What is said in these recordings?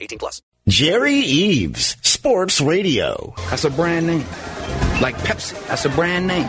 18 plus. Jerry Eaves, Sports Radio. That's a brand name. Like Pepsi. That's a brand name.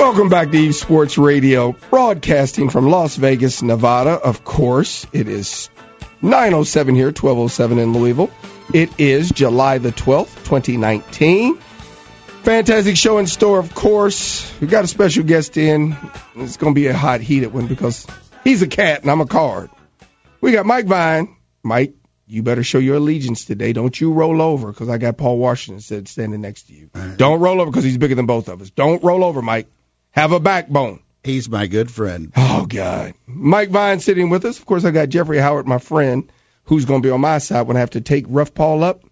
Welcome back to Eaves Sports Radio, broadcasting from Las Vegas, Nevada. Of course, it is 907 here, 1207 in Louisville. It is July the 12th, 2019. Fantastic show in store, of course. we've got a special guest in. It's going to be a hot, heated one because he's a cat and I'm a card. We got Mike Vine. Mike, you better show your allegiance today. Don't you roll over because I got Paul Washington standing next to you. Don't roll over because he's bigger than both of us. Don't roll over, Mike. Have a backbone. He's my good friend. Oh, God. Mike Vine sitting with us. Of course, I got Jeffrey Howard, my friend, who's going to be on my side when I have to take rough Paul up.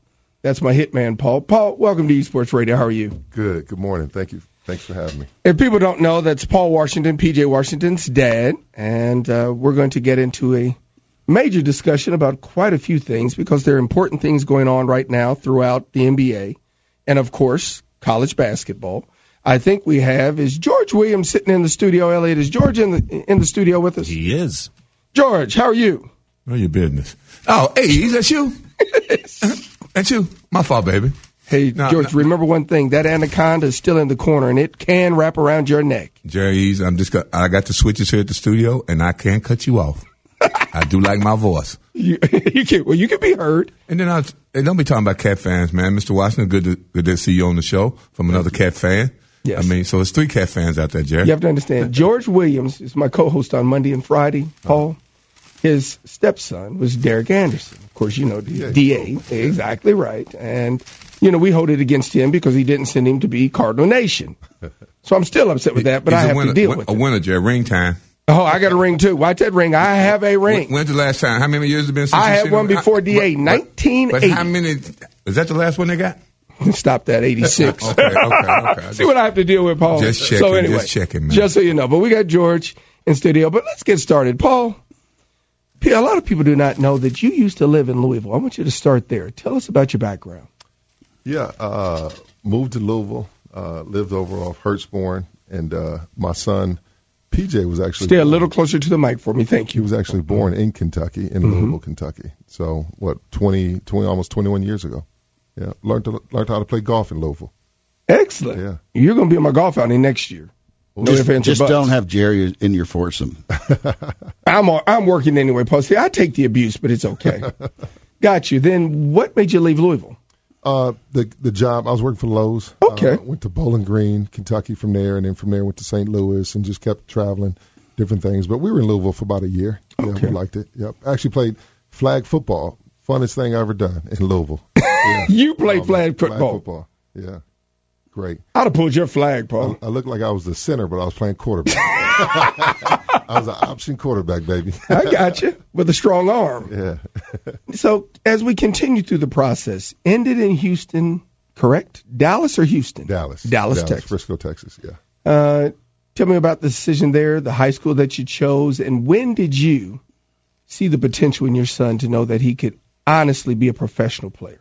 That's my hitman, Paul. Paul, welcome to Esports Radio. How are you? Good. Good morning. Thank you. Thanks for having me. If people don't know, that's Paul Washington, PJ Washington's dad, and uh, we're going to get into a major discussion about quite a few things because there are important things going on right now throughout the NBA and, of course, college basketball. I think we have is George Williams sitting in the studio. Elliot, is George in the in the studio with us? He is. George, how are you? Know your business. Oh, hey, is that you? Uh-huh. that's you. My fault, baby. Hey, No, George, no. remember one thing. That anaconda is still in the corner, and it can wrap around your neck. Jerry's. I'm just. Got, I got the switches here at the studio, and I can't cut you off. I do like my voice. You, you can, well, you can be heard. And then I was, hey, don't be talking about cat fans, man. Mr. Washington, good to good to see you on the show from another cat fan. Yes. I mean, so it's three cat fans out there, Jerry. You have to understand. George Williams is my co-host on Monday and Friday. Uh-huh. Paul, his stepson was Derek Anderson. Of course, you know the DA. Exactly right. And you know we hold it against him because he didn't send him to be Cardinal Nation. So I'm still upset with that, but He's I have winner, to deal win- with it. a winner, Jerry. Ring time. Oh, I got a ring too. Watch that ring. I have a ring. When, when's the last time? How many years has it been since I had one before DA, but- 1980. But how many? Is that the last one they got? Stop that, 86. Okay, okay, okay. See what I have to deal with, Paul. Just checking, So anyway, just checking, man. Just so you know. But we got George in studio. But let's get started. Paul, A lot of people do not know that you used to live in Louisville. I want you to start there. Tell us about your background. Yeah, uh, moved to Louisville, uh, lived over off Hurstbourne, and uh, my son PJ was actually Stay a little closer to the mic for me. Thank you. he you. was actually born in Kentucky, in Mm-hmm. Louisville, Kentucky. So what, 20, 20, almost 21 years ago. Yeah, learned to learned how to play golf in Louisville. Excellent. Yeah. You're going to be in my golf outing next year. No just ifs, ands, or just don't have Jerry in your foursome. I'm I'm working anyway, Paul. See, I take the abuse, but it's okay. got you. Then what made you leave Louisville? Uh, the the job I was working for Lowe's. Okay. Uh, went to Bowling Green, Kentucky from there, and then from there went to St. Louis and just kept traveling, different things. But we were in Louisville for about a year. Yeah, Okay. we liked it. Yep. Actually played flag football. Funnest thing I ever done in Louisville. Yeah. You played Oh, flag football. football. Yeah. Great. I'd have pulled your flag, Paul. I looked like I was the center, but I was playing quarterback. I was an option quarterback, baby. I got you with a strong arm. yeah. So as we continue through the process, ended in Houston, correct? Dallas or Houston? Dallas. Dallas, Texas. Frisco, Texas. Yeah. Uh, tell me about the decision there, the high school that you chose, and when did you see the potential in your son to know that he could honestly be a professional player?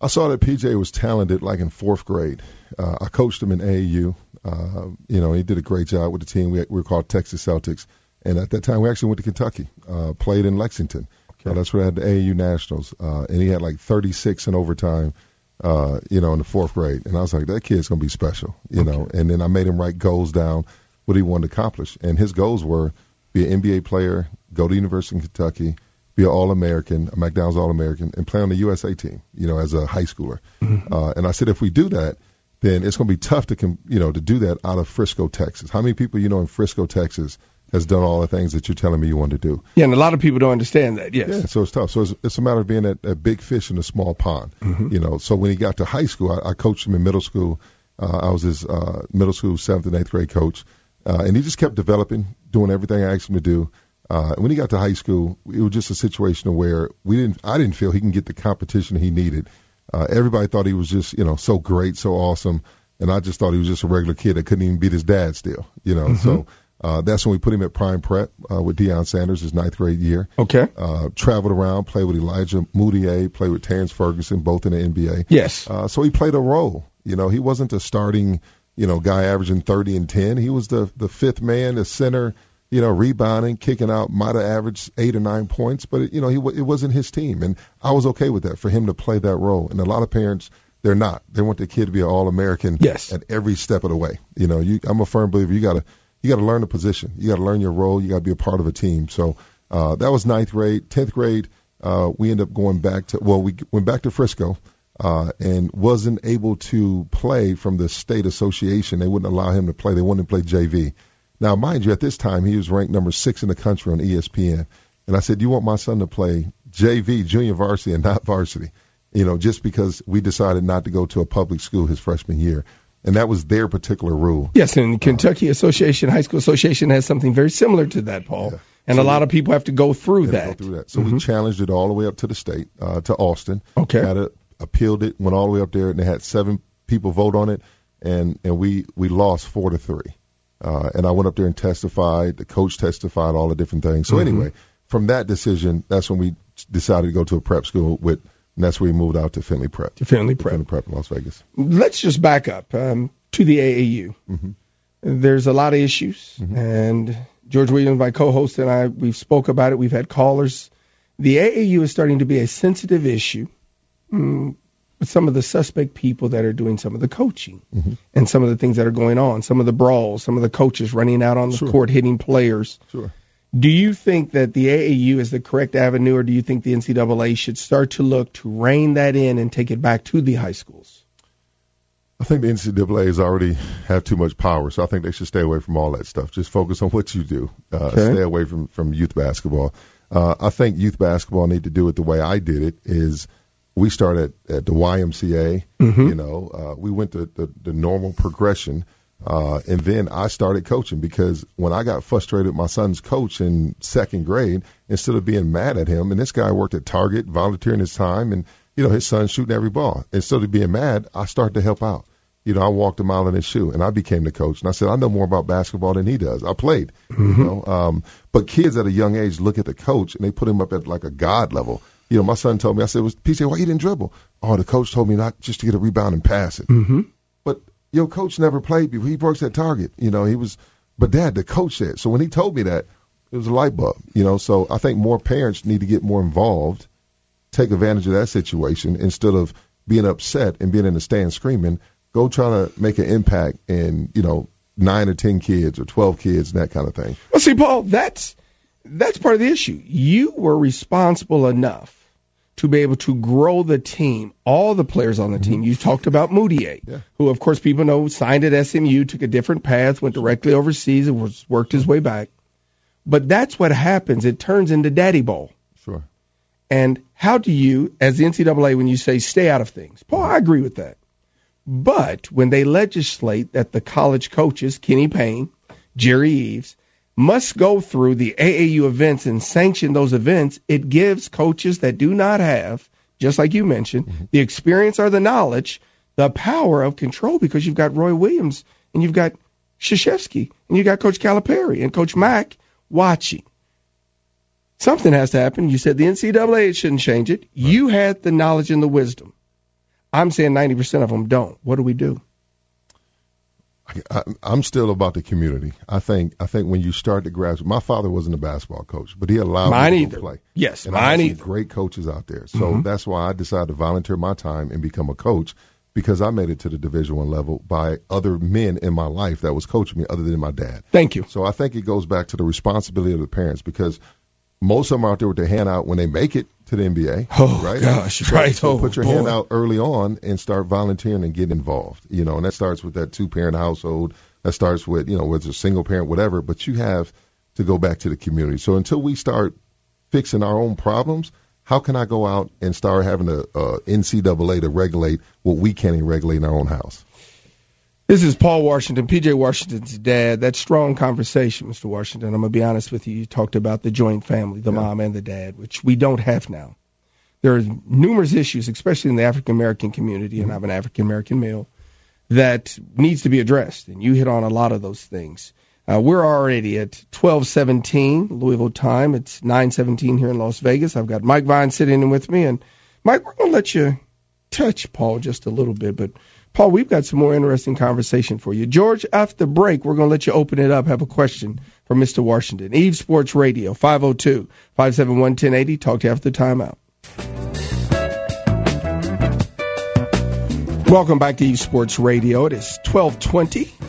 I saw that PJ was talented like in fourth grade. Uh, I coached him in AAU. Uh, you know, he did a great job with the team. We, we were called Texas Celtics. And at that time, we actually went to Kentucky, uh, played in Lexington. Uh, that's where I had the AAU Nationals. Uh, and he had like 36 in overtime, uh, you know, in the fourth grade. And I was like, that kid's going to be special, you know. And then I made him write goals down, what he wanted to accomplish. And his goals were be an NBA player, go to University of Kentucky, be an All American, a McDonald's All American, and play on the USA team. You know, as a high schooler. Uh, and I said, if we do that, then it's going to be tough to, com- you know, to do that out of Frisco, Texas. How many people you know in Frisco, Texas, has done all the things that you're telling me you want to do? Yeah, and a lot of people don't understand that. Yes. Yeah, so it's tough. So it's, it's a matter of being a, a big fish in a small pond. Mm-hmm. You know, so when he got to high school, I, I coached him in middle school. Uh, I was his uh, middle school seventh and eighth grade coach, uh, and he just kept developing, doing everything I asked him to do. Uh, when he got to high school, it was just a situation where we didn't. I didn't feel he can get the competition he needed. Uh, everybody thought he was just, you know, so great, so awesome, and I just thought he was just a regular kid that couldn't even beat his dad still. You know, so uh, that's when we put him at prime prep uh, with Deion Sanders, his ninth grade year. Okay. Uh, traveled around, played with Elijah Mudiay, played with Terrance Ferguson, both in the NBA. Yes. Uh, so he played a role. You know, he wasn't a starting, you know, guy averaging 30 and 10. He was the the fifth man, the center, you know, rebounding, kicking out, might have averaged eight or nine points, but it, you know, he it wasn't his team, and I was okay with that for him to play that role. And a lot of parents, they're not. They want their kid to be an All American. Yes. At every step of the way. You know, you, I'm a firm believer. You gotta you gotta learn the position. You gotta learn your role. You gotta be a part of a team. So uh, that was ninth grade. Tenth grade, uh, we ended up going back to well, we went back to Frisco. Uh, and wasn't able to play from the state association. They wouldn't allow him to play. They wanted to play JV. Now, mind you, at this time he was ranked number six in the country on ESPN. And I said, "You want my son to play JV, junior varsity, and not varsity?" You know, just because we decided not to go to a public school his freshman year, and that was their particular rule. Yes, and Kentucky Association, High School Association has something very similar to that, Paul. And a lot of people have to go through that. Go through that. So we challenged it all the way up to the state, uh, to Austin. Okay. Got it, appealed it, went all the way up there, and they had seven people vote on it, and and we we lost four to three. Uh, and I went up there and testified. The coach testified, all the different things. So anyway, from that decision, that's when we decided to go to a prep school with. And that's where we moved out to Findlay Prep. To Findlay Prep. Findlay Prep in Las Vegas. Let's just back up um, to the AAU. There's a lot of issues, and George Williams, my co-host, and I, we've spoke about it. We've had callers. The AAU is starting to be a sensitive issue mm, with some of the suspect people that are doing some of the coaching and some of the things that are going on, some of the brawls, some of the coaches running out on the Sure. court hitting players. Sure. Do you think that the AAU is the correct avenue, or do you think the NCAA should start to look to rein that in and take it back to the high schools? I think the NCAA has already have too much power, so I think they should stay away from all that stuff. Just focus on what you do. Uh, Okay. Stay away from from youth basketball. Uh, I think youth basketball need to do it the way I did it. Is we started at the YMCA. You know, uh, we went to the, the normal progression, uh, and then I started coaching because when I got frustrated with my son's coach in second grade, instead of being mad at him, and this guy worked at Target, volunteering his time, and you know his son's shooting every ball. Instead of being mad, I started to help out. You know, I walked a mile in his shoe, and I became the coach. And I said, I know more about basketball than he does. I played, you know. Um, but kids at a young age look at the coach and they put him up at like a god level. You know, my son told me, I said, "Was PJ, why you didn't dribble?" Oh, the coach told me not just to get a rebound and pass it. Mm-hmm. But your coach never played before. He works at Target. You know, he was. But Dad, the coach said. So when he told me that, it was a light bulb. You know, so I think more parents need to get more involved, take advantage of that situation instead of being upset and being in the stand screaming. Go try to make an impact in you know nine or ten kids or twelve kids and that kind of thing. Well, see, Paul, that's that's part of the issue. You were responsible enough to be able to grow the team, all the players on the mm-hmm. team. You talked about Mudiay, Yeah. who, of course, people know signed at SMU, took a different path, went directly overseas, and was worked his mm-hmm. way back. But that's what happens. It turns into daddy ball. Sure. And how do you, as the NCAA, when you say stay out of things? Paul, I agree with that. But when they legislate that the college coaches, Kenny Payne, Jerry Eaves, must go through the AAU events and sanction those events, it gives coaches that do not have, just like you mentioned, mm-hmm. the experience or the knowledge, the power of control because you've got Roy Williams and you've got Krzyzewski and you've got Coach Calipari and Coach Mack watching. Something has to happen. You said the NCAA shouldn't change it. You had the knowledge and the wisdom. I'm saying 90% of them don't. What do we do? I, I'm still about the community. I think I think when you start to grasp, my father wasn't a basketball coach, but he allowed Mine me to either. play. Yes, and I mine some either. great coaches out there. So mm-hmm. that's why I decided to volunteer my time and become a coach because I made it to the Division One level by other men in my life that was coaching me, other than my dad. Thank you. So I think it goes back to the responsibility of the parents because most of them are out there with their hand out when they make it to the NBA. Oh, right? gosh, So- right. So Oh, put your boy. hand out early on and start volunteering and get involved. You know, and that starts with that two parent household. That starts with you know whether it's a single parent, whatever. But you have to go back to the community. So until we start fixing our own problems, how can I go out and start having a, a NCAA to regulate what we can't even regulate in our own house? This is Paul Washington, PJ Washington's dad. That strong conversation, Mr. Washington. I'm going to be honest with you. You talked about the joint family, the mom and the dad, which we don't have now. There are numerous issues, especially in the African American community, and I'm an African American male, that needs to be addressed. And you hit on a lot of those things. Uh, we're already at 12:17 Louisville time. It's 9:17 here in Las Vegas. I've got Mike Vine sitting in with me, and Mike, we're going to let you touch Paul just a little bit, but Paul, we've got some more interesting conversation for you. George, after break, we're going to let you open it up. Have a question for Mr. Washington. Eaves Sports Radio, 502 571 1080. Talk to you after the timeout. Welcome back to Eaves Sports Radio. It is 1220.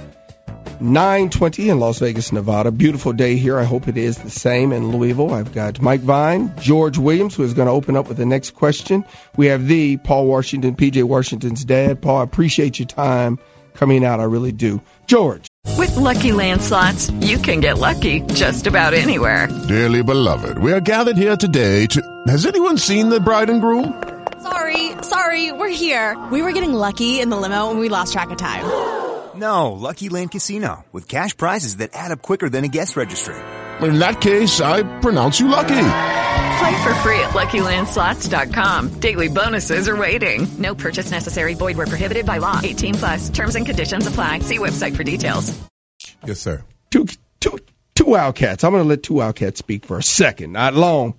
920 in Las Vegas, Nevada. Beautiful day here. I hope it is the same in Louisville. I've got Mike Vine, George Williams, who is going to open up with the next question. We have the Paul Washington, PJ Washington's dad. Paul, I appreciate your time coming out. I really do. George. With Lucky Land slots, you can get lucky just about anywhere. Dearly beloved, we are gathered here today to. Has anyone seen the bride and groom? Sorry, sorry, we're here. We were getting lucky in the limo and we lost track of time. No, Lucky Land Casino, with cash prizes that add up quicker than a guest registry. In that case, I pronounce you lucky. Play for free at LuckyLandSlots.com. Daily bonuses are waiting. No purchase necessary. Void where prohibited by law. 18 plus. Terms and conditions apply. See website for details. Yes, sir. Two, two, two Wildcats. I'm going to let two Wildcats speak for a second, not long.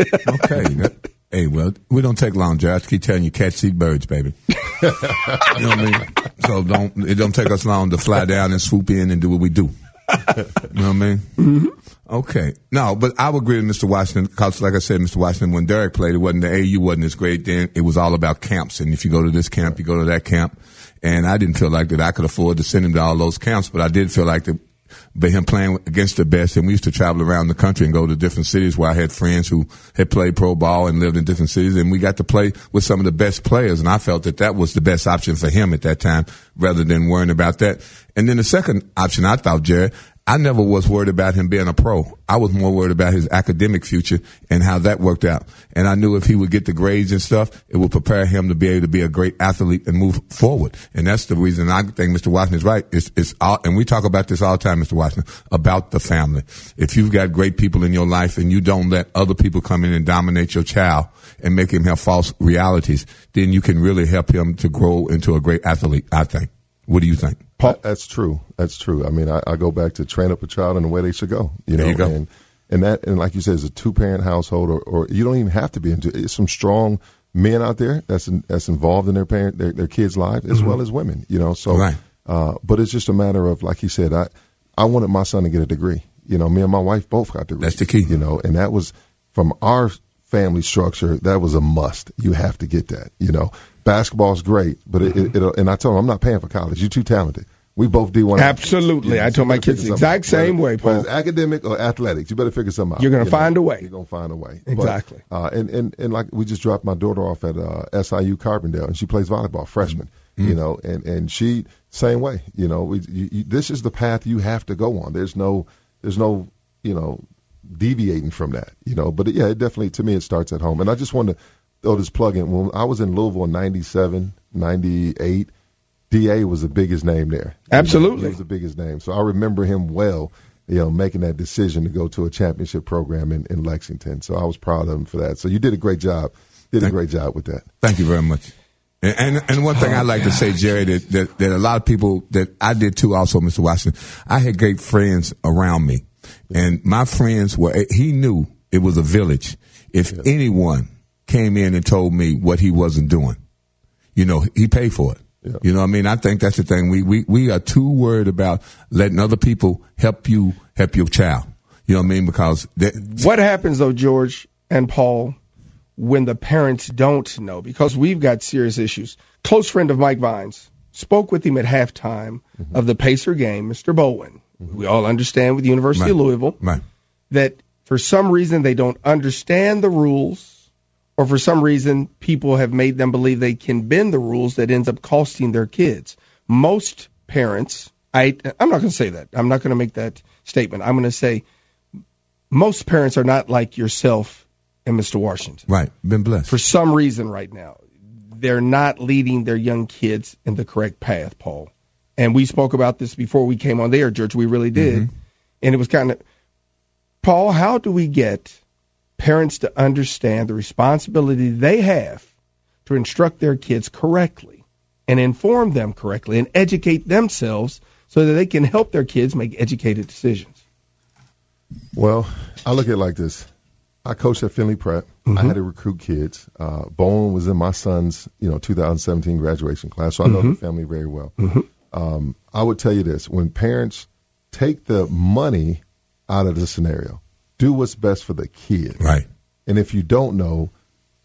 Okay. hey, well, we don't take long, Josh. Keep telling you, cats eat birds, baby. you know what I mean? So don't it don't take us long to fly down and swoop in and do what we do. You know what I mean? Mm-hmm. Okay. No, but I would agree with Mr. Washington because, like I said, Mr. Washington, when Derek played, it wasn't the AU wasn't as great then. It was all about camps, and if you go to this camp, you go to that camp. And I didn't feel like that I could afford to send him to all those camps, but I did feel like that but him playing against the best, and we used to travel around the country and go to different cities where I had friends who had played pro ball and lived in different cities, and we got to play with some of the best players, and I felt that that was the best option for him at that time, rather than worrying about that. And then the second option, I thought, Jared, I never was worried about him being a pro. I was more worried about his academic future and how that worked out. And I knew if he would get the grades and stuff, it would prepare him to be able to be a great athlete and move forward. And that's the reason I think Mr. Washington is right. It's, it's all, and we talk about this all the time, Mr. Washington, about the family. If you've got great people in your life and you don't let other people come in and dominate your child and make him have false realities, then you can really help him to grow into a great athlete, I think. What do you think? That- That's true. That's true. I mean, I, I go back to train up a child in the way they should go. You know, you go. and and that and like you said, it's a two parent household, or, or you don't even have to be into. It's some strong men out there that's in, that's involved in their parent their, their kids' life as Mhm. well as women. You know, so Right. uh, but it's just a matter of like he said, I I wanted my son to get a degree. You know, me and my wife both got degrees. That's the key. You know, and that was from our family structure. That was a must. You have to get that. You know, basketball's great, but it, it, it'll, and I told him I'm not paying for college. You're too talented. We both D1. Absolutely. I told my kids the exact same way, Paul. Whether it's academic or athletics, you better figure something out. You're gonna you know. find a way. You're gonna find a way. But, Exactly. uh, and, and and like we just dropped my daughter off at uh, SIU Carbondale, and she plays volleyball, freshman. You know, and and she same way. You know, we, you, you, this is the path you have to go on. There's no there's no you know deviating from that. You know, but yeah, it definitely to me it starts at home. And I just want to throw this plug in. When I was in Louisville in '97, '98. Da was the biggest name there. Absolutely. he was the biggest name. So I remember him well, you know, making that decision to go to a championship program in, in Lexington. So I was proud of him for that. So you did a great job. Did a great job with that. Thank you very much. And and, and one thing I like to say, Jerry, that, that that a lot of people that I did too, also, Mr. Washington. I had great friends around me, and my friends were. He knew it was a village. If anyone came in and told me what he wasn't doing, you know, he paid for it. You know what I mean? I think that's the thing. We, we, we are too worried about letting other people help you help your child. You know what I mean? Because that, What happens though, George and Paul, when the parents don't know? Because we've got serious issues. Close friend of Mike Vines spoke with him at halftime mm-hmm. of the Pacer game, Mr. Bowen. Mm-hmm. We all understand with the University of Louisville right. that for some reason they don't understand the rules, or for some reason people have made them believe they can bend the rules that ends up costing their kids. Most parents, I I'm not going to say that. I'm not going to make that statement. I'm going to say most parents are not like yourself and Mr. Washington. Right. Been blessed. For some reason right now, they're not leading their young kids in the correct path, Paul. And we spoke about this before we came on there, George. We really did. Mm-hmm. And it was kind of, Paul, how do we get parents to understand the responsibility they have to instruct their kids correctly and inform them correctly and educate themselves so that they can help their kids make educated decisions? Well, I look at it like this. I coached at Findlay Prep. I Mhm. had to recruit kids. Uh, Bowen was in my son's, you know, 2017 graduation class, so I know the Mhm. family very well. Mhm. Um, I would tell you this: when parents take the money out of the scenario, do what's best for the kid. Right. And if you don't know,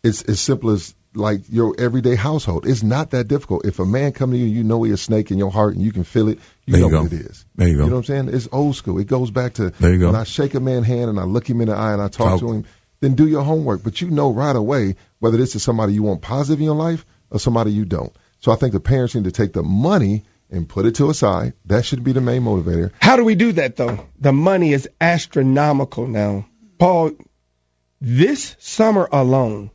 it's as simple as like your everyday household. It's not that difficult. If a man come to you, you know he a snake in your heart, and you can feel it. You There know you go. what it is. There you go. You know what I'm saying? It's old school. It goes back to There you go. when I shake a man's hand and I look him in the eye and I talk Talk. to him. Then do your homework. But you know right away whether this is somebody you want positive in your life or somebody you don't. So I think the parents need to take the money and put it to a side. That should be the main motivator. How do we do that though? The money is astronomical now. Paul, this summer alone,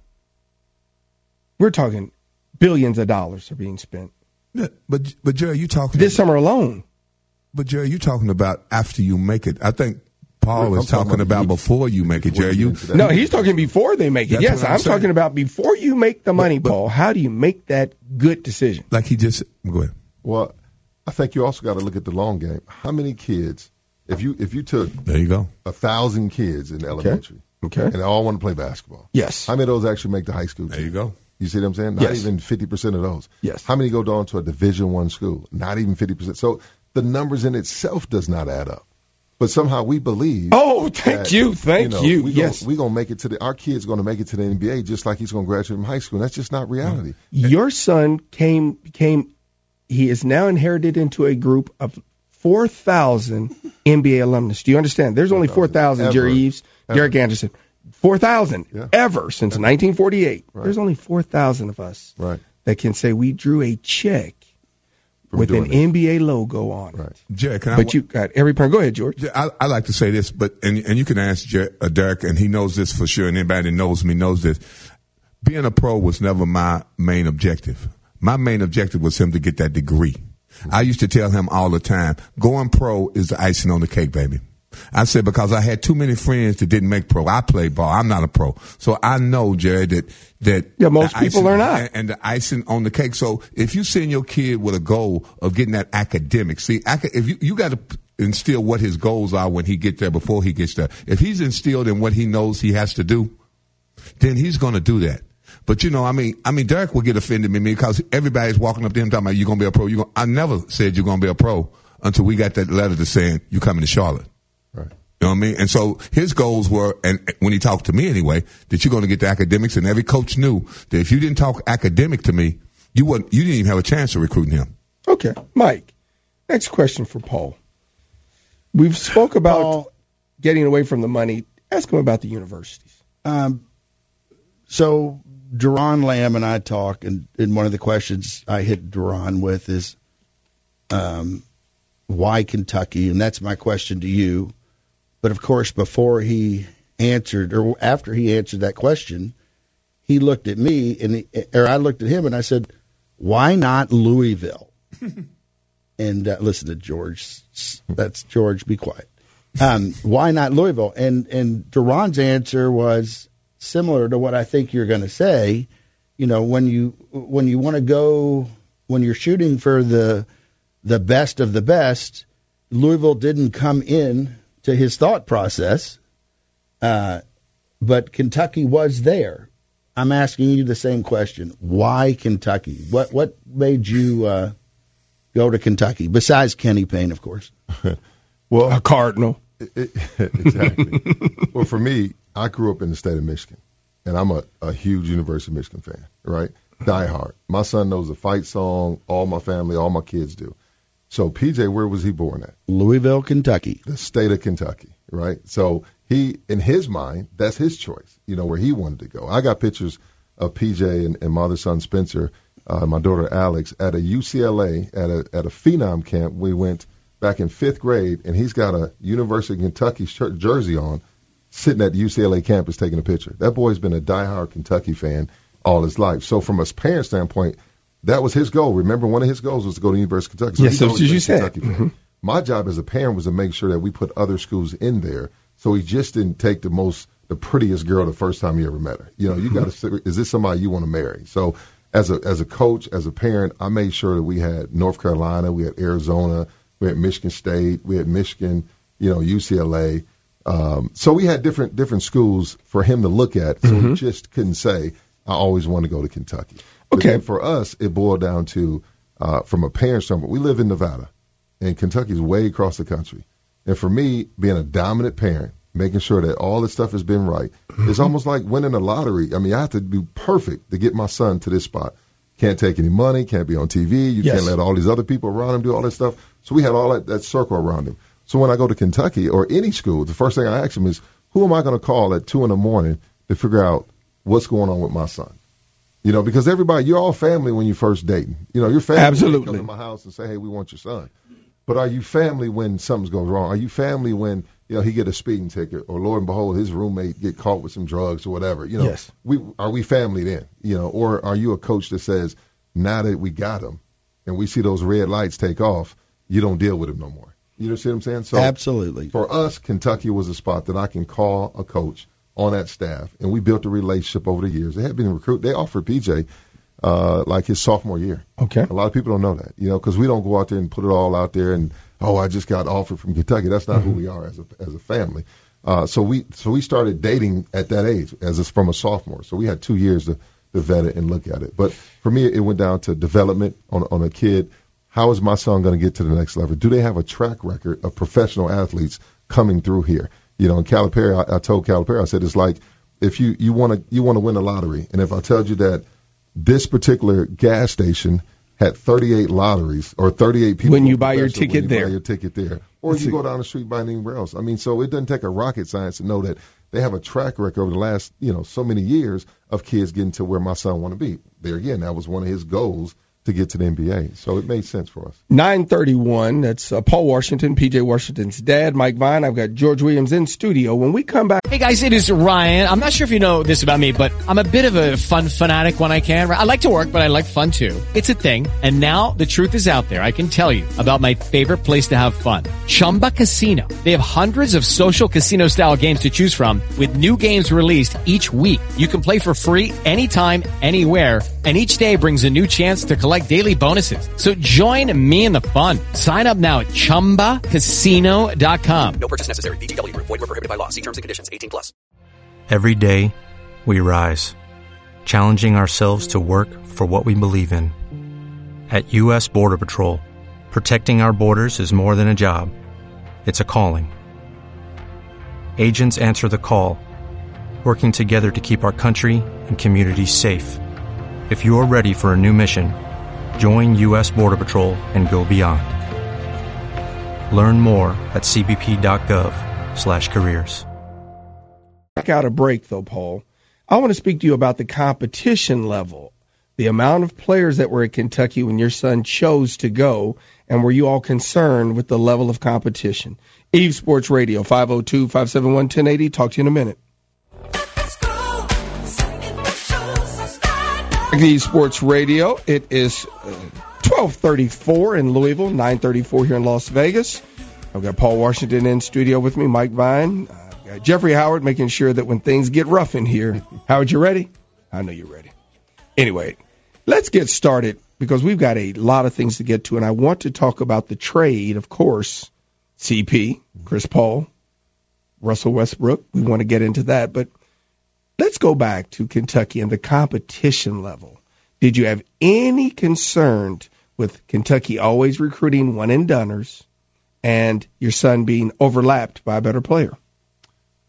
we're talking billions of dollars are being spent. Yeah, but but Jerry, you talking This summer alone. But Jerry, you talking about after you make it. I think Paul I'm is talking talking about about before you make it, Jerry. You No, he's talking before they make it. Yes, I'm I'm, talking about before you make the money, Paul. How do you make that good decision? like he just go ahead. Well, I think you also got to look at the long game. How many kids, if you if you took There you go. a thousand kids in elementary Okay. and they all want to play basketball, Yes. how many of those actually make the high school team? There you go. You see what I'm saying? Not Yes. even 50% of those. Yes. How many go down to a Division One school? Not even 50%. So the numbers in itself does not add up. But somehow we believe. Oh, thank that, you, thank know, you. We Yes. We're going to make it to the, our kid's going to make it to the NBA just like he's going to graduate from high school. That's just not reality. Your son came came he is now inherited into a group of 4,000 NBA alumnus. Do you understand? There's only 4,000 Jerry Ever. Eaves, Ever. Derek Anderson. 4,000 Yeah. ever since 1948. Right. There's only 4,000 of us Right. that can say we drew a check with an this. NBA logo on Right. it. Jerry, can I? But you got every parent. Go ahead, George. Yeah, I, I like to say this, but and and you can ask Jer- uh, Derek, and he knows this for sure, and anybody that knows me knows this. Being a pro was never my main objective. My main objective was him to get that degree. I used to tell him all the time, going pro is the icing on the cake, baby. I said because I had too many friends that didn't make pro. I played ball. I'm not a pro, so I know, Jerry, that that Yeah, most people are not. and, and the icing on the cake. So if you send your kid with a goal of getting that academic, see, if you you got to instill what his goals are when he get there before he gets there. If he's instilled in what he knows he has to do, then he's going to do that. But you know, I mean, I mean, Derek will get offended with me because everybody's walking up to him talking about you're going to be a pro. You, I never said you're going to be a pro until we got that letter to saying you coming to Charlotte. Right. You know what I mean? And so his goals were, and when he talked to me anyway, that you're going to get the academics, and every coach knew that if you didn't talk academic to me, you wouldn't, you didn't even have a chance of recruiting him. Okay, Mike. Next question for Paul. We've spoke about Paul- getting away from the money. Ask him about the universities. Um, so Doron Lamb and I talk, and, and one of the questions I hit Doron with is, um, why Kentucky? And that's my question to you. But of course, before he answered, or after he answered that question, he looked at me, and he, or I looked at him, and I said, why not Louisville? and uh, listen to George. That's George. Be quiet. Um, why not Louisville? And and Duron's answer was similar to what I think you're going to say. You know, when you when you want to go when you're shooting for the the best of the best, Louisville didn't come in to his thought process, uh, but Kentucky was there. I'm asking you the same question: Why Kentucky? What what made you uh, go to Kentucky besides Kenny Payne, of course? Well, A cardinal. It- it- exactly. well, for me, I grew up in the state of Michigan, and I'm a, a huge University of Michigan fan, right? Die hard. My son knows the fight song. All my family, all my kids do. So, PJ, where was he born at? Louisville, Kentucky. The state of Kentucky, right? So he, in his mind, that's his choice. You know where he wanted to go. I got pictures of PJ and, and my other son Spencer, uh, my daughter Alex, at a UCLA at a at a phenom camp. We went back in fifth grade, and he's got a University of Kentucky shirt, jersey on, sitting at the UCLA campus taking a picture. That boy's been a diehard Kentucky fan all his life. So from a parent standpoint, that was his goal. Remember, one of his goals was to go to University of Kentucky. So Yes, that's what you said. Fan. Mm-hmm. My job as a parent was to make sure that we put other schools in there. So he just didn't take the most, the prettiest girl the first time he ever met her. You know, you mm-hmm. got to, is this somebody you want to marry? So as a as a coach, as a parent, I made sure that we had North Carolina, we had Arizona, we had Michigan State, we had Michigan, you know, UCLA. Um, so we had different different schools for him to look at. So he just couldn't say, I always want to go to Kentucky. Okay. then for us, it boiled down to uh, from a parent's standpoint, we live in Nevada, and Kentucky's way across the country. And for me, being a dominant parent, making sure that all this stuff has been right, it's almost like winning a lottery. I mean, I have to be perfect to get my son to this spot. Can't take any money, can't be on TV, you Yes. can't let all these other people around him do all this stuff. So we had all that, that circle around him. So when I go to Kentucky or any school, the first thing I ask them is, who am I going to call at two in the morning to figure out what's going on with my son? You know, because everybody, you're all family when you first dating. You know, your family Absolutely. come to my house and say, "Hey, we want your son." But are you family when something goes wrong? Are you family when you know he get a speeding ticket, or Lord and behold, his roommate get caught with some drugs or whatever? You know, Yes. we are we family then? You know, or are you a coach that says, now that we got him, and we see those red lights take off, you don't deal with him no more. You know see what I'm saying? So Absolutely. for us, Kentucky was a spot that I can call a coach on that staff, and we built a relationship over the years. They had been recruit. They offered PJ uh, like his sophomore year. Okay. A lot of people don't know that, you know, because we don't go out there and put it all out there and oh, I just got offered from Kentucky. That's not who we are as a as a family. Uh, so we so we started dating at that age as a, from a sophomore. So we had two years to, to vet it and look at it. But for me, it went down to development on on a kid. How is my son going to get to the next level? Do they have a track record of professional athletes coming through here? You know, in Calipari, I, I told Calipari, I said it's like if you you want to you want to win a lottery, and if I told you that this particular gas station had 38 lotteries or 38 people When you buy your ticket you there. buy your ticket there, or you go down the street buy anywhere else. I mean, so it doesn't take a rocket science to know that they have a track record over the last you know so many years of kids getting to where my son want to be. There again, that was one of his goals to get to the NBA. So it made sense for us. 931. That's uh, Paul Washington, PJ Washington's dad, Mike Vine. I've got George Williams in studio. When we come back, Hey guys, it is Ryan. I'm not sure if you know this about me, but I'm a bit of a fun fanatic when I can. I like to work, but I like fun too. It's a thing. And now the truth is out there. I can tell you about my favorite place to have fun. Chumba Casino. They have hundreds of social casino style games to choose from with new games released each week. You can play for free anytime, anywhere. And each day brings a new chance to collect daily bonuses. So join me in the fun. Sign up now at ChumbaCasino.com. No purchase necessary. VGW Group. Void were prohibited by law. See terms and conditions. 18 plus. Every day, we rise, challenging ourselves to work for what we believe in. At U.S. Border Patrol, protecting our borders is more than a job, it's a calling. Agents answer the call, working together to keep our country and communities safe. If you are ready for a new mission, join U.S. Border Patrol and go beyond. Learn more at cbp.gov/careers. back out a break though, Paul. I want to speak to you about the competition level, the amount of players that were at Kentucky when your son chose to go, and were you all concerned with the level of competition? Eaves Sports Radio, 502 571 1080. Talk to you in a minute. Eaves Sports Radio. It is uh, 1234 in Louisville, 934 here in Las Vegas. I've got Paul Washington in studio with me, Mike Vine, I've got Jeffrey Howard making sure that when things get rough in here, Howard, you ready? I know you're ready. Anyway, let's get started because we've got a lot of things to get to, and I want to talk about the trade, of course, CP, Chris Paul, Russell Westbrook. We want to get into that, but let's go back to Kentucky and the competition level. Did you have any concern with Kentucky always recruiting one and doneers and your son being overlapped by a better player?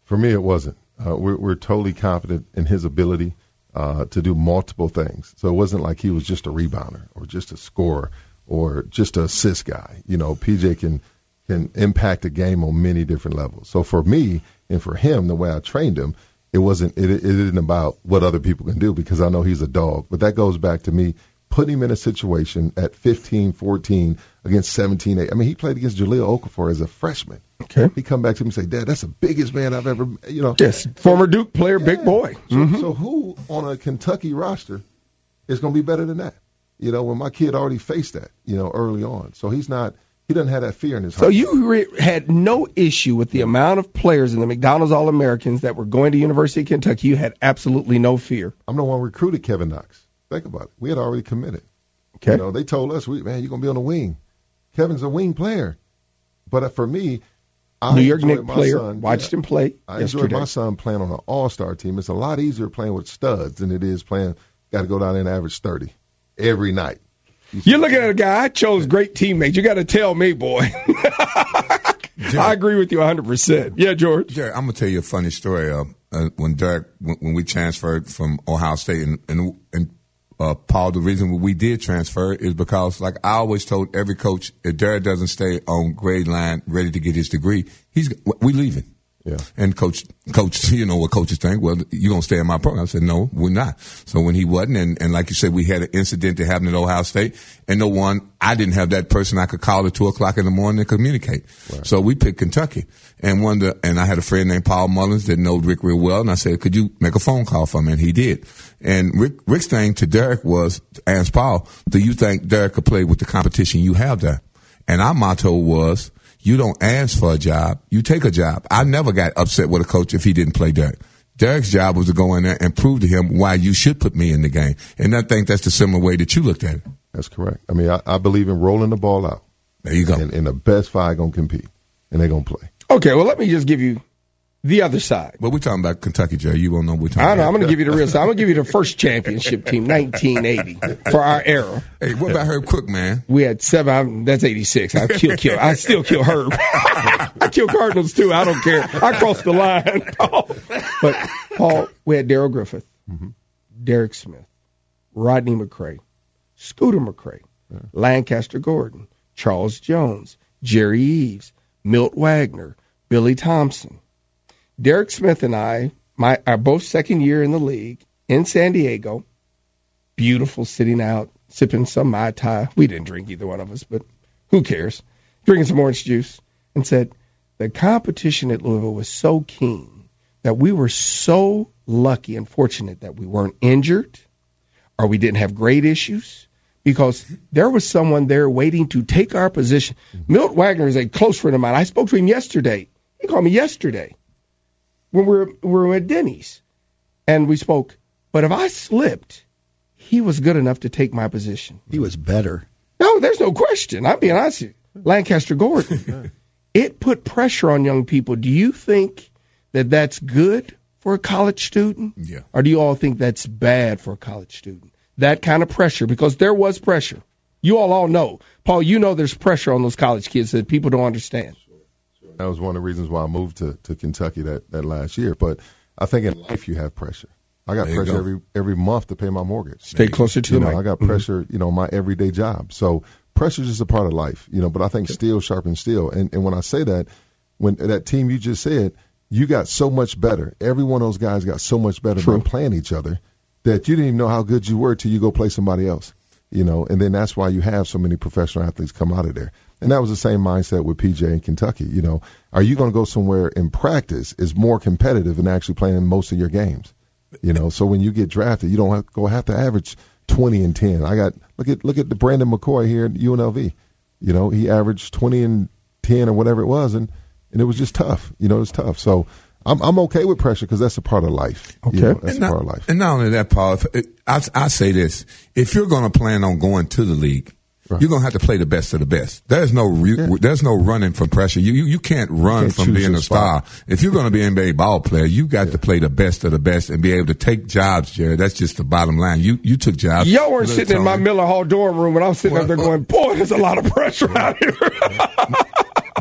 For me, it wasn't. Uh, we're, we're totally confident in his ability uh, to do multiple things. So it wasn't like he was just a rebounder or just a scorer or just a assist guy. You know, PJ can can impact a game on many different levels. So for me and for him, the way I trained him, it wasn't it, it isn't about what other people can do because I know he's a dog. But that goes back to me putting him in a situation at 15, 14 against 17, 8. I mean, he played against Jahlil Okafor as a freshman. Okay. He come back to me and say, Dad, that's the biggest man I've ever, you know. Yes, former Duke player, big boy. So, Mhm. so who on a Kentucky roster is going to be better than that? You know, when my kid already faced that, you know, early on. So he's not, he doesn't have that fear in his So you re- had no issue with the amount of players in the McDonald's All Americans that were going to University of Kentucky. You had absolutely no fear. I'm the one who recruited Kevin Knox. Think about it. We had already committed. Okay. You know, they told us, we, man, you're going to be on the wing. Kevin's a wing player. But uh, for me, I New York enjoyed Knicks my player. son- Watched yeah, him play I yesterday. enjoyed my son playing on an all-star team. It's a lot easier playing with studs than it is playing, got to go down there and average 30 every night. You're looking at a guy. I chose great teammates. You got to tell me, boy. I agree with you 100. percent Yeah, George. I'm gonna tell you a funny story. Uh, uh, when Derek, when, when we transferred from Ohio State, and and, and uh, Paul, the reason we did transfer is because, like I always told every coach, if Derek doesn't stay on grade line, ready to get his degree, he's we leaving. Yeah. And coach, coach, you know what coaches think? Well, you gonna stay in my program? I said, no, we're not. So when he wasn't, and, and like you said, we had an incident that happened at Ohio State, and no one, I didn't have that person I could call at two o'clock in the morning and communicate. So we picked Kentucky, and one, the, and I had a friend named Paul Mullins that know Rick real well, and I said, could you make a phone call for me? And he did. And Rick, Rick's thing to Derek was, ask Paul, do you think Derek could play with the competition you have there? And our motto was, you don't ask for a job, you take a job. I never got upset with a coach if he didn't play Derek. Derek's job was to go in there and prove to him why you should put me in the game. And I think that's the similar way that you looked at it. That's correct. I mean, I, I believe in rolling the ball out. There you go. And, and the best five going to compete, and they're going to play. Okay, well, let me just give you the other side. But we're talking about Kentucky, Jerry. You won't know what we're talking I know. about. I'm going to give you the real side. I'm going to give you the first championship team, 1980, for our era. Hey, what about Herb Crook, man? We had seven. I'm, that's 86. I kill, kill. I still kill Herb. I kill Cardinals too. I don't care. I crossed the line. Paul. But Paul, we had Darrell Griffith, mm-hmm. Derek Smith, Rodney McCray, Scooter McCray, Lancaster Gordon, Charles Jones, Jerry Eaves, Milt Wagner, Billy Thompson. Derek Smith and I, my are both second year in the league in San Diego. Beautiful sitting out, sipping some Mai Tai. We didn't drink either one of us, but who cares? Drinking some orange juice and said the competition at Louisville was so keen that we were so lucky and fortunate that we weren't injured or we didn't have grade issues because there was someone there waiting to take our position. Milt Wagner is a close friend of mine. I spoke to him yesterday. He called me yesterday when we were, we were at Denny's and we spoke. But if I slipped, he was good enough to take my position. He was better. No, there's no question. I'm being honest. with you. Lancaster Gordon. it put pressure on young people. Do you think that that's good for a college student? Yeah. Or do you all think that's bad for a college student? That kind of pressure, because there was pressure. You all all know. Paul, you know there's pressure on those college kids that people don't understand. That was one of the reasons why I moved to, to Kentucky that, that last year. But I think in life you have pressure. I got pressure go. every every month to pay my mortgage. Stay closer to you the know. I got Mhm. pressure, you know, my everyday job. So pressure is just a part of life, you know. But I think steel sharpens steel. And and when I say that, when that team you just said, you got so much better. Every one of those guys got so much better True. by playing each other that you didn't even know how good you were till you go play somebody else. You know, and then that's why you have so many professional athletes come out of there. And that was the same mindset with PJ in Kentucky. You know, are you going to go somewhere in practice is more competitive than actually playing most of your games? You know, so when you get drafted, you don't have, to go have to average 20 and 10. I got look at look at the Brandon McCoy here at UNLV. You know, he averaged 20 and 10 or whatever it was, and and it was just tough. You know, it was tough. So I'm I'm okay with pressure because that's a part of life. You Okay. know, that's and a not, part of life. And not only that, Paul, if, it, I, I say this. If you're going to plan on going to the league, you're going to have to play the best of the best. There's no re- there's no running from pressure. You you, you can't run Can't from being a star. If you're going to be an NBA ball player, you got to play the best of the best and be able to take jobs, Jared. That's just the bottom line. You you took jobs. Y'all weren't sitting in my Miller Hall dorm room when I was sitting up there uh, going, boy, there's a lot of pressure out here.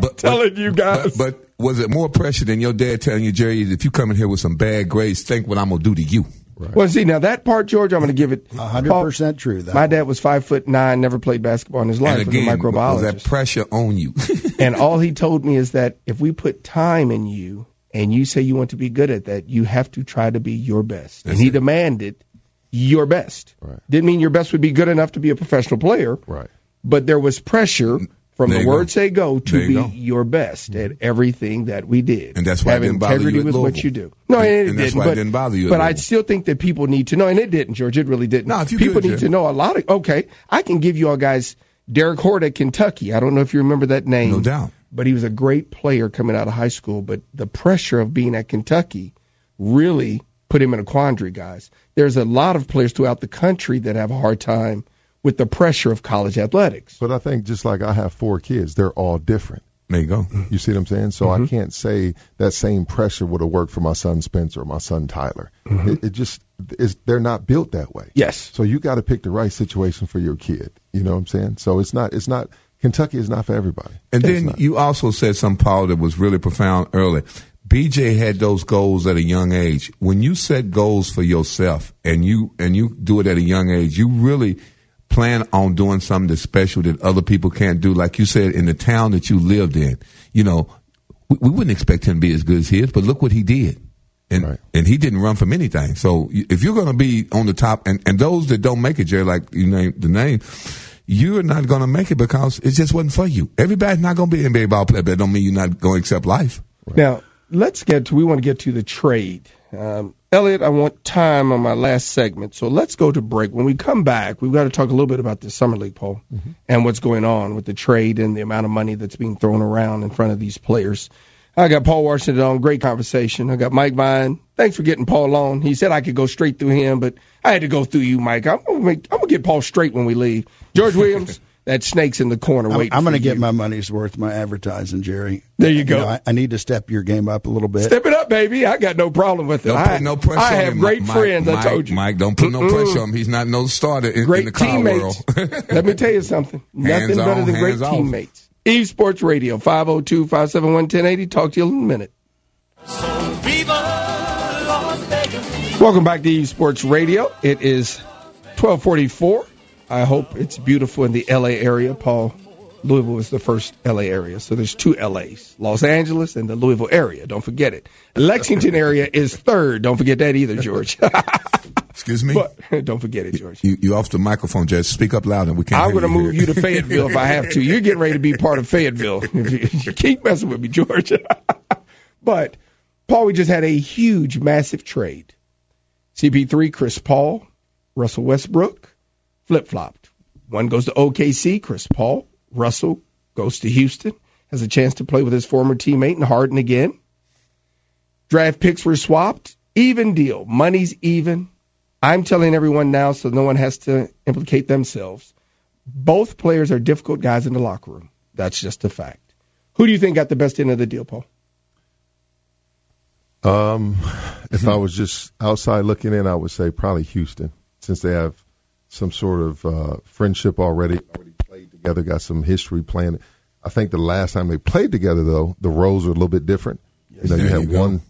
but, telling you guys. But, but was it more pressure than your dad telling you, Jerry, if you come in here with some bad grades, think what I'm going to do to you? Well, see now that part, George, I'm going to give it hundred percent true. That My dad was five foot nine, never played basketball in his life. and was a again, was that pressure on you? and all he told me is that if we put time in you and you say you want to be good at that, you have to try to be your best. and he demanded your best. Right. Didn't mean your best would be good enough to be a professional player. Right. But there was pressure from There the word go. say go to There you be go. your best at everything that we did. And that's why it Have didn't bother integrity you with what you do. No, And- it and that's didn't. why it didn't bother you But I still think that people need to know, and it didn't, George. It really didn't. No, if you people good, need Jim. to know a lot of. Okay, I can give you all guys Derrick Hord at Kentucky. I don't know if you remember that name. No doubt. But he was a great player coming out of high school. But the pressure of being at Kentucky really put him in a quandary, guys. There's a lot of players throughout the country that have a hard time with the pressure of college athletics. But I think just like I have four kids, they're all different. There you go. You see what I'm saying? So Mm-hmm. I can't say that same pressure would have worked for my son Spencer or my son Tyler. It, it just is. They're not built that way. Mm-hmm. Yes. So you got to pick the right situation for your kid. You know what I'm saying? So it's not. It's not. Kentucky is not for everybody. And then you also said something, Paul, that was really profound early. BJ had those goals at a young age. When you set goals for yourself and you and you do it at a young age, you really plan on doing something that's special that other people can't do. Like you said, in the town that you lived in, you know, we, we wouldn't expect him to be as good as he is, but look what he did. And, and he didn't run from anything. So if you're going to be on the top, and, and those that don't make it, Jerry, like you name the name, you're not going to make it because it just wasn't for you. Everybody's not going to be an NBA ball player, but that don't mean you're not going to accept life. Now, let's get to, we want to get to the trade. Um, Elliot, I want time on my last segment, so let's go to break. When we come back, we've got to talk a little bit about the Summer League poll mm-hmm. and what's going on with the trade and the amount of money that's being thrown around in front of these players. I got Paul Washington on, great conversation. I got Mike Vine. Thanks for getting Paul on. He said I could go straight through him, but I had to go through you, Mike. I'm gonna, make, I'm gonna get Paul straight when we leave. George Williams, that snake's in the corner I'm, waiting. I'm going going to to get my money's worth, my advertising, Jerry. There you go. know, I, I need to step your game up a little bit. Step it up, baby. I got no problem with it. Don't I, put no pressure I on have him. great Mike, friends. Mike, I told you. Mike, don't put no Mm-mm. pressure on him. He's not no starter in, Great in the car teammates. world. Let me tell you something. Nothing Hands better on, than great off. teammates. Eaves Sports Radio, 502 571 1080. Talk to you in a minute. Welcome back to Eaves Sports Radio. It is 1244. I hope it's beautiful in the LA area. Paul, Louisville is the first LA area. So there's two LAs, Los Angeles and the Louisville area. Don't forget it. Lexington area is third. Don't forget that either, George. Excuse me. But don't forget it, George. You, you off the microphone, Just Speak up loud, and we can't. I'm going to move here. you to Fayetteville if I have to. You're getting ready to be part of Fayetteville. you keep messing with me, George. but, Paul, we just had a huge, massive trade. CP3, Chris Paul, Russell Westbrook, flip flopped. One goes to OKC, Chris Paul. Russell goes to Houston, has a chance to play with his former teammate and Harden again. Draft picks were swapped. Even deal. Money's even. I'm telling everyone now so no one has to implicate themselves. Both players are difficult guys in the locker room. That's just a fact. Who do you think got the best end of the deal, Paul? Um, if I was just outside looking in, I would say probably Houston, since they have some sort of uh, friendship already, already played together, got some history playing. I think the last time they played together, though, the roles are a little bit different. you know, you have you one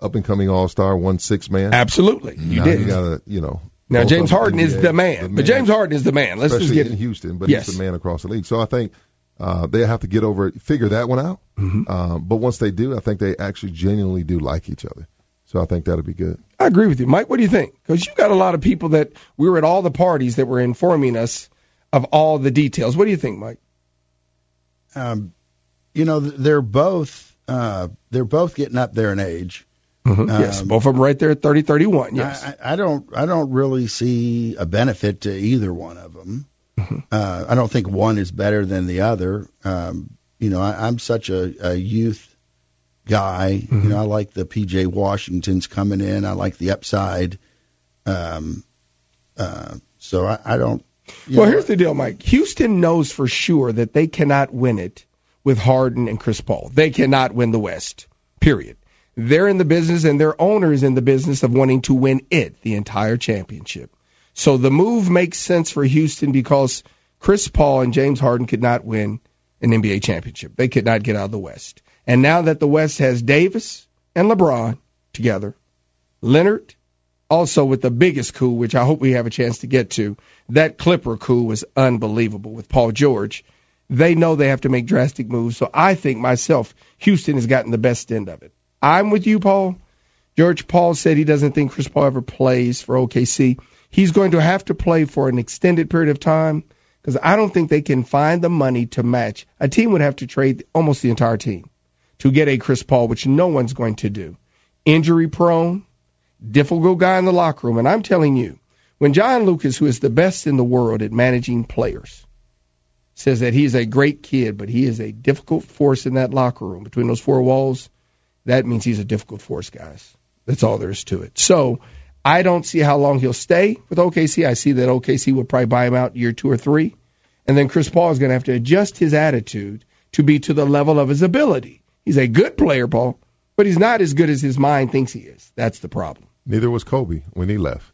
up and coming All Star, one six man. Absolutely, you now did. You gotta, you know. Now James Harden is NBA, the man, but James Harden is the man. Let's just especially get in Houston, but yes. he's the man across the league. So I think uh, they have to get over it, figure that one out. Mm-hmm. Um, but once they do, I think they actually genuinely do like each other. So I think that'll be good. I agree with you, Mike. What do you think? Because you got a lot of people that we were at all the parties that were informing us of all the details. What do you think, Mike? Um, you know, they're both uh, they're both getting up there in age. yes, Um, both of them right there at 30, 31. Yes. I, I I don't I don't really see a benefit to either one of them. Uh, I don't think one is better than the other. Um, you know, I, I'm such a, a youth guy. You know, I like the PJ Washingtons coming in. I like the upside. Um, uh, so I, I don't. well, know, here's the deal, Mike. Houston knows for sure that they cannot win it with Harden and Chris Paul. They cannot win the West. Period. They're in the business, and their owner is in the business of wanting to win it, the entire championship. So the move makes sense for Houston because Chris Paul and James Harden could not win an NBA championship. They could not get out of the West. And now that the West has Davis and LeBron together, Leonard also with the biggest coup, which I hope we have a chance to get to. That Clipper coup was unbelievable with Paul George. They know they have to make drastic moves. So I think myself, Houston has gotten the best end of it. I'm with you, Paul. George Paul said he doesn't think Chris Paul ever plays for OKC. He's going to have to play for an extended period of time because I don't think they can find the money to match. A team would have to trade almost the entire team to get a Chris Paul, which no one's going to do. Injury prone, difficult guy in the locker room. And I'm telling you, when John Lucas, who is the best in the world at managing players, says that he's a great kid, but he is a difficult force in that locker room between those four walls, that means he's a difficult force, guys. That's all there is to it. So I don't see how long he'll stay with OKC. I see that OKC will probably buy him out year two or three. And then Chris Paul is going to have to adjust his attitude to be to the level of his ability. He's a good player, Paul, but he's not as good as his mind thinks he is. That's the problem. Neither was Kobe when he left.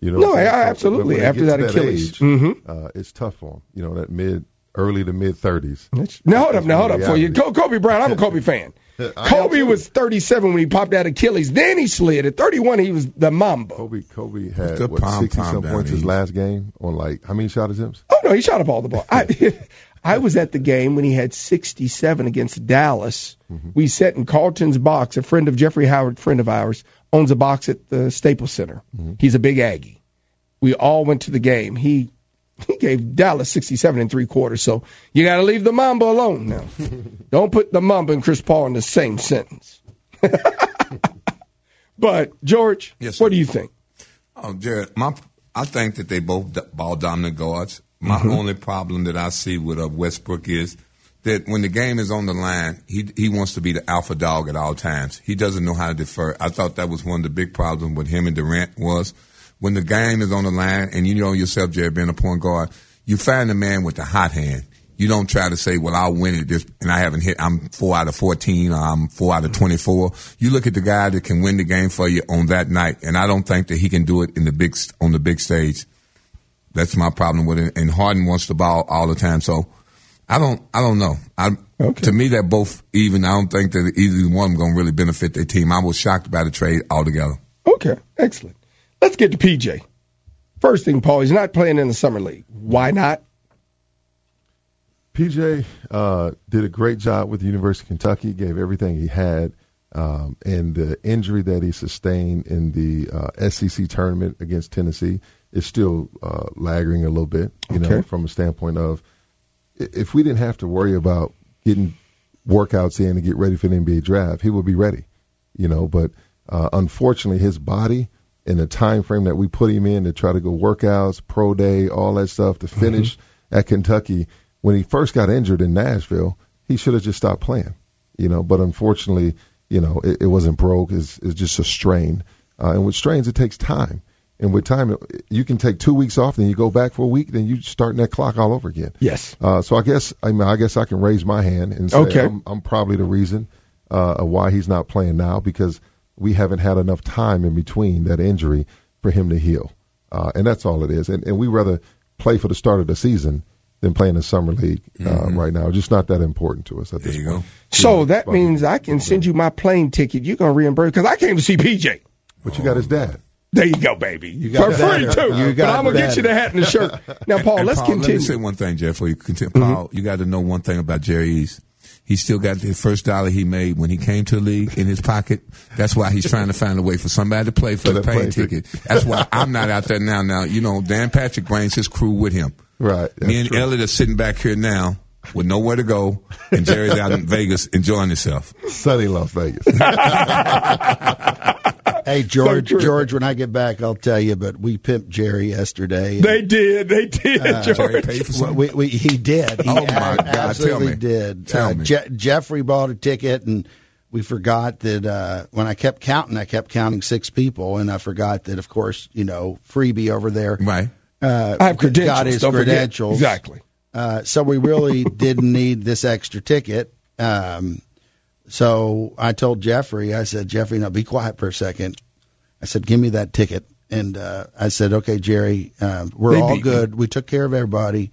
You know, No, so- I- absolutely. After gets that Achilles. age, Mhm. uh, it's tough for him. You know, that mid, early to mid thirties. Now hold up, now hold up for you. Co- Kobe Bryant, I'm a Kobe fan. Kobe was 37 when he popped that Achilles. Then he slid. At 31, he was the Mamba. Kobe, Kobe had what pom sixty pom some down points his last game on like how many shot attempts? Oh no, he shot up all the ball. I I was at the game when he had 67 against Dallas. Mm-hmm. We sat in Carlton's box. A friend of Jeffrey Howard, friend of ours, owns a box at the Staples Center. Mm-hmm. He's a big Aggie. We all went to the game. He he gave Dallas 67 and three quarters. So you got to leave the Mamba alone now. Don't put the Mamba and Chris Paul in the same sentence. but George, Yes, what do you think? Oh, Jared, my I think that they both ball dominant guards. My only problem that I see with uh, Westbrook is that when the game is on the line, he he wants to be the alpha dog at all times. He doesn't know how to defer. I thought that was one of the big problems with him and Durant was when the game is on the line and you know yourself, Jared, being a point guard, you find the man with the hot hand. You don't try to say, well, I'll win it this, and I haven't hit, I'm four out of 14 or I'm four out of 24. You look at the guy that can win the game for you on that night, and I don't think that he can do it in the big, on the big stage. That's my problem with it. And Harden wants the ball all the time. So I don't, I don't know. I, To me, they're both even. I don't think that either one of them going to really benefit their team. I was shocked by the trade altogether. Okay, excellent. Let's get to PJ. First thing, Paul, he's not playing in the summer league. Why not? PJ uh, did a great job with the University of Kentucky, gave everything he had. Um, and the injury that he sustained in the uh, SEC tournament against Tennessee is still uh, lagging a little bit, you know, Okay. from a standpoint of if we didn't have to worry about getting workouts in to get ready for the NBA draft, he would be ready, you know. But uh, unfortunately, his body and the time frame that we put him in to try to go workouts, pro day, all that stuff to finish at Kentucky, when he first got injured in Nashville, he should have just stopped playing, you know. But unfortunately, you know, it, it wasn't broke. It's, it's just a strain. Uh, and with strains, it takes time. And with time, you can take two weeks off, then you go back for a week, then you starting that clock all over again. Yes. Uh, so I guess I mean I guess I can raise my hand and say Okay. I'm, I'm probably the reason uh, why he's not playing now because we haven't had enough time in between that injury for him to heal, uh, and that's all it is. And, and we rather play for the start of the season than play in the summer league uh, right now. Just not that important to us at this point. So that means I can send you my plane ticket. You're gonna reimburse because I came to see PJ. But you got his dad. There you go, baby. You got for free too. You but I'm gonna get you the hat and the shirt. Now, Paul, And let's Paul, Let continue. me say one thing, Jeff, before you continue. Paul, you got to know one thing about Jerry Eaves. He still got the first dollar he made when he came to the league in his pocket. That's why he's trying to find a way for somebody to play for For the that plane plane ticket. That's why I'm not out there now. Now, you know, Dan Patrick brings his crew with him. Right. Me and Elliot are sitting back here now with nowhere to go, and Jerry's out in Vegas enjoying himself. Sunny Las Vegas. Hey George, true. George, when I get back, I'll tell you. But we pimped Jerry yesterday. They did. They did, Uh, George. paid for something? We, we, he did. He Oh, my a- God. Tell absolutely me. did. Tell uh, me. Je- Jeffrey bought a ticket, and we forgot that uh, when I kept counting, I kept counting six people, and I forgot that, of course, you know, freebie over there. Right. Uh, I have credentials. Got his don't forget. credentials. Exactly. Uh, so we really didn't need this extra ticket. Um, so I told Jeffrey, I said, Jeffrey, now be quiet for a second. I said, give me that ticket. And uh, I said, okay, Jerry, uh, we're They all good. We took care of everybody.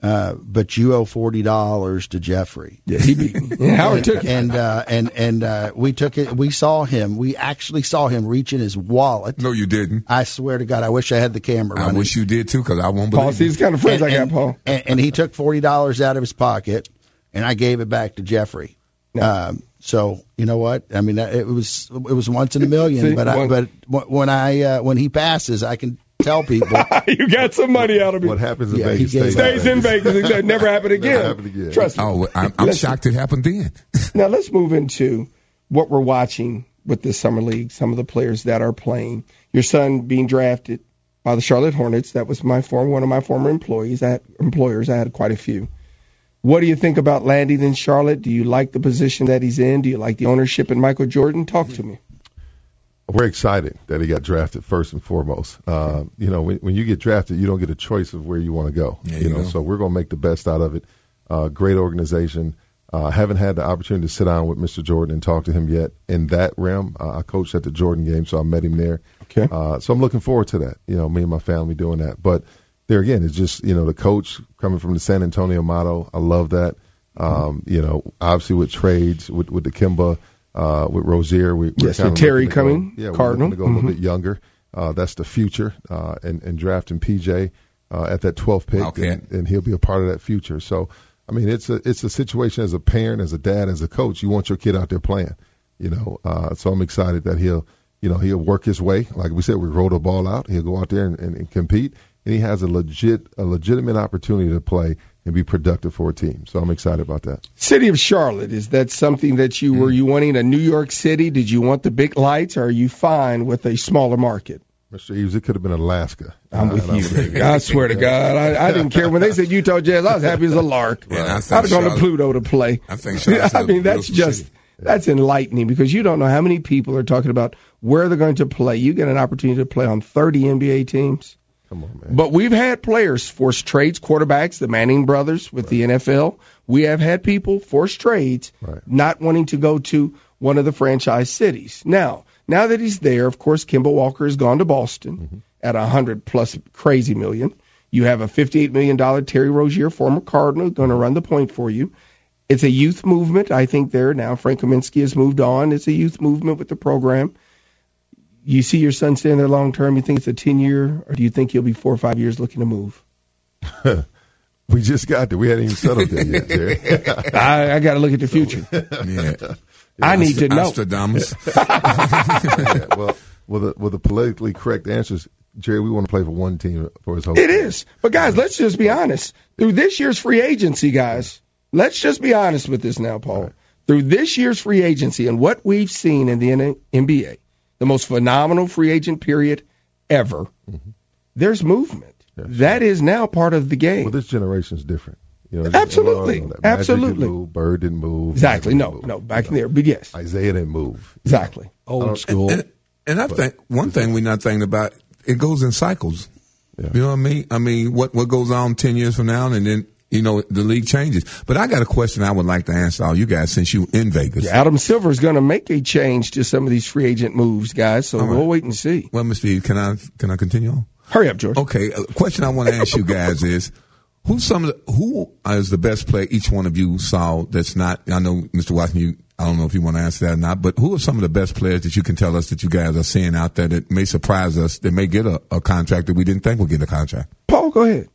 Uh, but you owe forty dollars to Jeffrey. Yeah, he beat me. Yeah, Howard took it. and uh, and and uh, we took it. We saw him. We actually saw him reach in his wallet. No, you didn't. I swear to God, I wish I had the camera. I running. wish you did too, because I won't believe. Paul, see, you. these kind of friends and, I got, and- Paul. And, and he took forty dollars out of his pocket, and I gave it back to Jeffrey. Um, so you know what? I mean, it was it was once in a million. See, but I, but when I uh, when he passes, I can tell people. you got some money out of me. What happens in Yeah, he Vegas stays, Stays in Vegas. It never happened again. Never happened again. Trust me. Oh, I'm, I'm shocked it happened then. Now let's move into what we're watching with this summer league. Some of the players that are playing. Your son being drafted by the Charlotte Hornets. That was my former one of my former employees. I had, employers. I had quite a few. What do you think about landing in Charlotte? Do you like the position that he's in? Do you like the ownership in Michael Jordan? Talk to me. We're excited that he got drafted first and foremost. Uh, you know, when, when you get drafted, you don't get a choice of where you want to go. You you know, go. so we're going to make the best out of it. Uh, great organization. Uh, haven't had the opportunity to sit down with Mr. Jordan and talk to him yet in that realm. Uh, I coached at the Jordan game, so I met him there. Okay. Uh, so I'm looking forward to that. You know, me and my family doing that. But there again, it's just you know the coach coming from the San Antonio motto. I love that. Um, you know, obviously with trades with with the Kemba, uh, with Rozier, we, we're Yes, kinda with Terry looking to go- coming, yeah, Cardinal. we're looking to go a little Mhm. bit younger. Uh, that's the future, uh, and, and drafting PJ uh, at that 12th pick, Okay. and, and he'll be a part of that future. So, I mean, it's a it's a situation as a parent, as a dad, as a coach. You want your kid out there playing, you know. Uh, so I'm excited that he'll, you know, he'll work his way. Like we said, we roll the ball out. He'll go out there and, and, and compete, and he has a legit a legitimate opportunity to play and be productive for a team. So I'm excited about that. City of Charlotte, is that something that you were you wanting a New York City? Did you want the big lights? Or are you fine with a smaller market? Mr. Eaves, it could have been Alaska. I'm with and you. I'm- baby. I swear to God, I, I didn't care when they said Utah Jazz. I was happy as a lark. Yeah, I I'd have gone to Pluto to play. I think Charlotte's I a mean, that's just city. that's enlightening because you don't know how many people are talking about where they're going to play. You get an opportunity to play on 30 NBA teams. Come on, man. But we've had players force trades, quarterbacks, the Manning brothers with the NFL. We have had people force trades, Right. not wanting to go to one of the franchise cities. Now, now that he's there, of course, Kemba Walker has gone to Boston mm-hmm. at a hundred plus crazy million. You have a fifty-eight million dollar Terry Rozier, former Cardinal, going to run the point for you. It's a youth movement, I think. There now, Frank Kaminsky has moved on. It's a youth movement with the program. You see your son staying there long term. You think it's a ten year, or do you think he'll be four or five years looking to move? we just got there. We hadn't even settled there yet, I, I got to look at the future. Yeah. I need to know. Nostradamus. yeah, well, well, the, well, the politically correct answer is, Jerry, we want to play for one team for his whole. It is. But guys, let's just be honest. Through this year's free agency, guys, let's just be honest with this now, Paul. Through this year's free agency and what we've seen in the N- NBA, the most phenomenal free agent period ever, mm-hmm. there's movement. That is now part of the game. Well, this generation's different. You know, Absolutely. we all know that. Magic Absolutely. didn't move, Bird didn't move. exactly. No, didn't no, move. back in there. But yes, Isiah didn't move. exactly. Oh, Old school. And, and I think one thing we're not thinking about it goes in cycles. Yeah. You know what I mean? I mean, what what goes on ten years from now, and then you know the league changes. But I got a question I would like to answer all you guys since you in Vegas. Adam Silver is going to make a change to some of these free agent moves, guys. So All right. we'll wait and see. Well, Mr. Eaves, can I can I continue on? Hurry up, George. Okay, a question I want to ask you guys is who's some of the, who is the best player each one of you saw that's not I know Mr. Watson you I don't know if you want to answer that or not, but who are some of the best players that you can tell us that you guys are seeing out there that may surprise us, that may get a, a contract that we didn't think would get a contract? Paul, go ahead.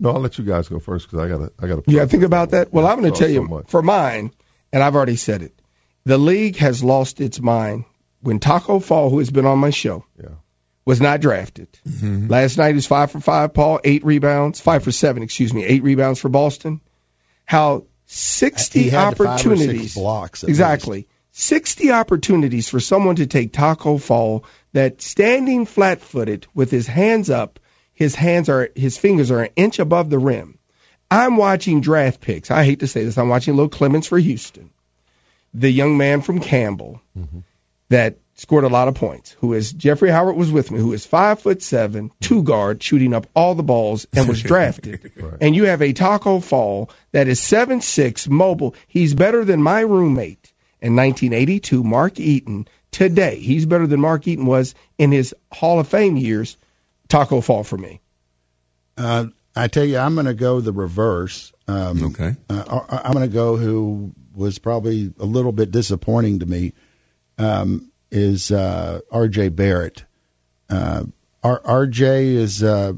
No, I'll let you guys go first because I got to. I got to. Yeah, think about that. Well, I'm going to tell so you much. for mine, and I've already said it. The league has lost its mind when Taco Fall, who has been on my show, Yeah. was not drafted. Mm-hmm. Last night he was five for five, Paul, eight rebounds, five for seven, excuse me, eight rebounds for Boston. How sixty He had five or six opportunities blocks at exactly. 60 opportunities for someone to take Taco Fall that standing flat footed with his hands up, his hands are his fingers are an inch above the rim. I'm watching draft picks. I hate to say this. I'm watching Low Clemons for Houston. The young man from Campbell mm-hmm. that scored a lot of points, who is Jeffrey Howard was with me, who is five foot seven, two guard, shooting up all the balls and was drafted. And you have a Taco Fall that is seven six, mobile. He's better than my roommate in 1982, Mark Eaton. Today, he's better than Mark Eaton was in his Hall of Fame years. Taco Fall for me. Uh, I tell you, I'm going to go the reverse. Um, okay. Uh, I- I'm going to go who was probably a little bit disappointing to me um, is uh, R.J. Barrett. Uh, R- R.J. is, uh,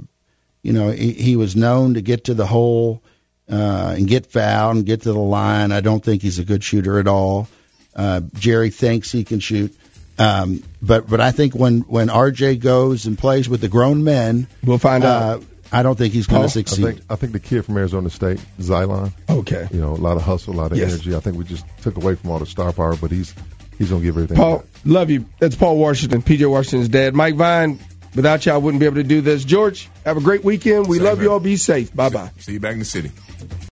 you know, he, he was known to get to the hole uh, and get fouled and get to the line. I don't think he's a good shooter at all. Uh, Jerry thinks he can shoot. Um, but but I think when when RJ goes and plays with the grown men, we'll find uh, out. I don't think he's going Paul, to succeed. I think, I think the kid from Arizona State, Zylan. Okay. You know, a lot of hustle, a lot of Yes. energy. I think we just took away from all the star power, but he's he's gonna give everything. Paul, love you. That's Paul Washington, PJ Washington's dad. Mike Vine, without you, I wouldn't be able to do this. George, have a great weekend. We Same love here. you all. Be safe. Bye bye. See you back in the city.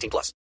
18 plus.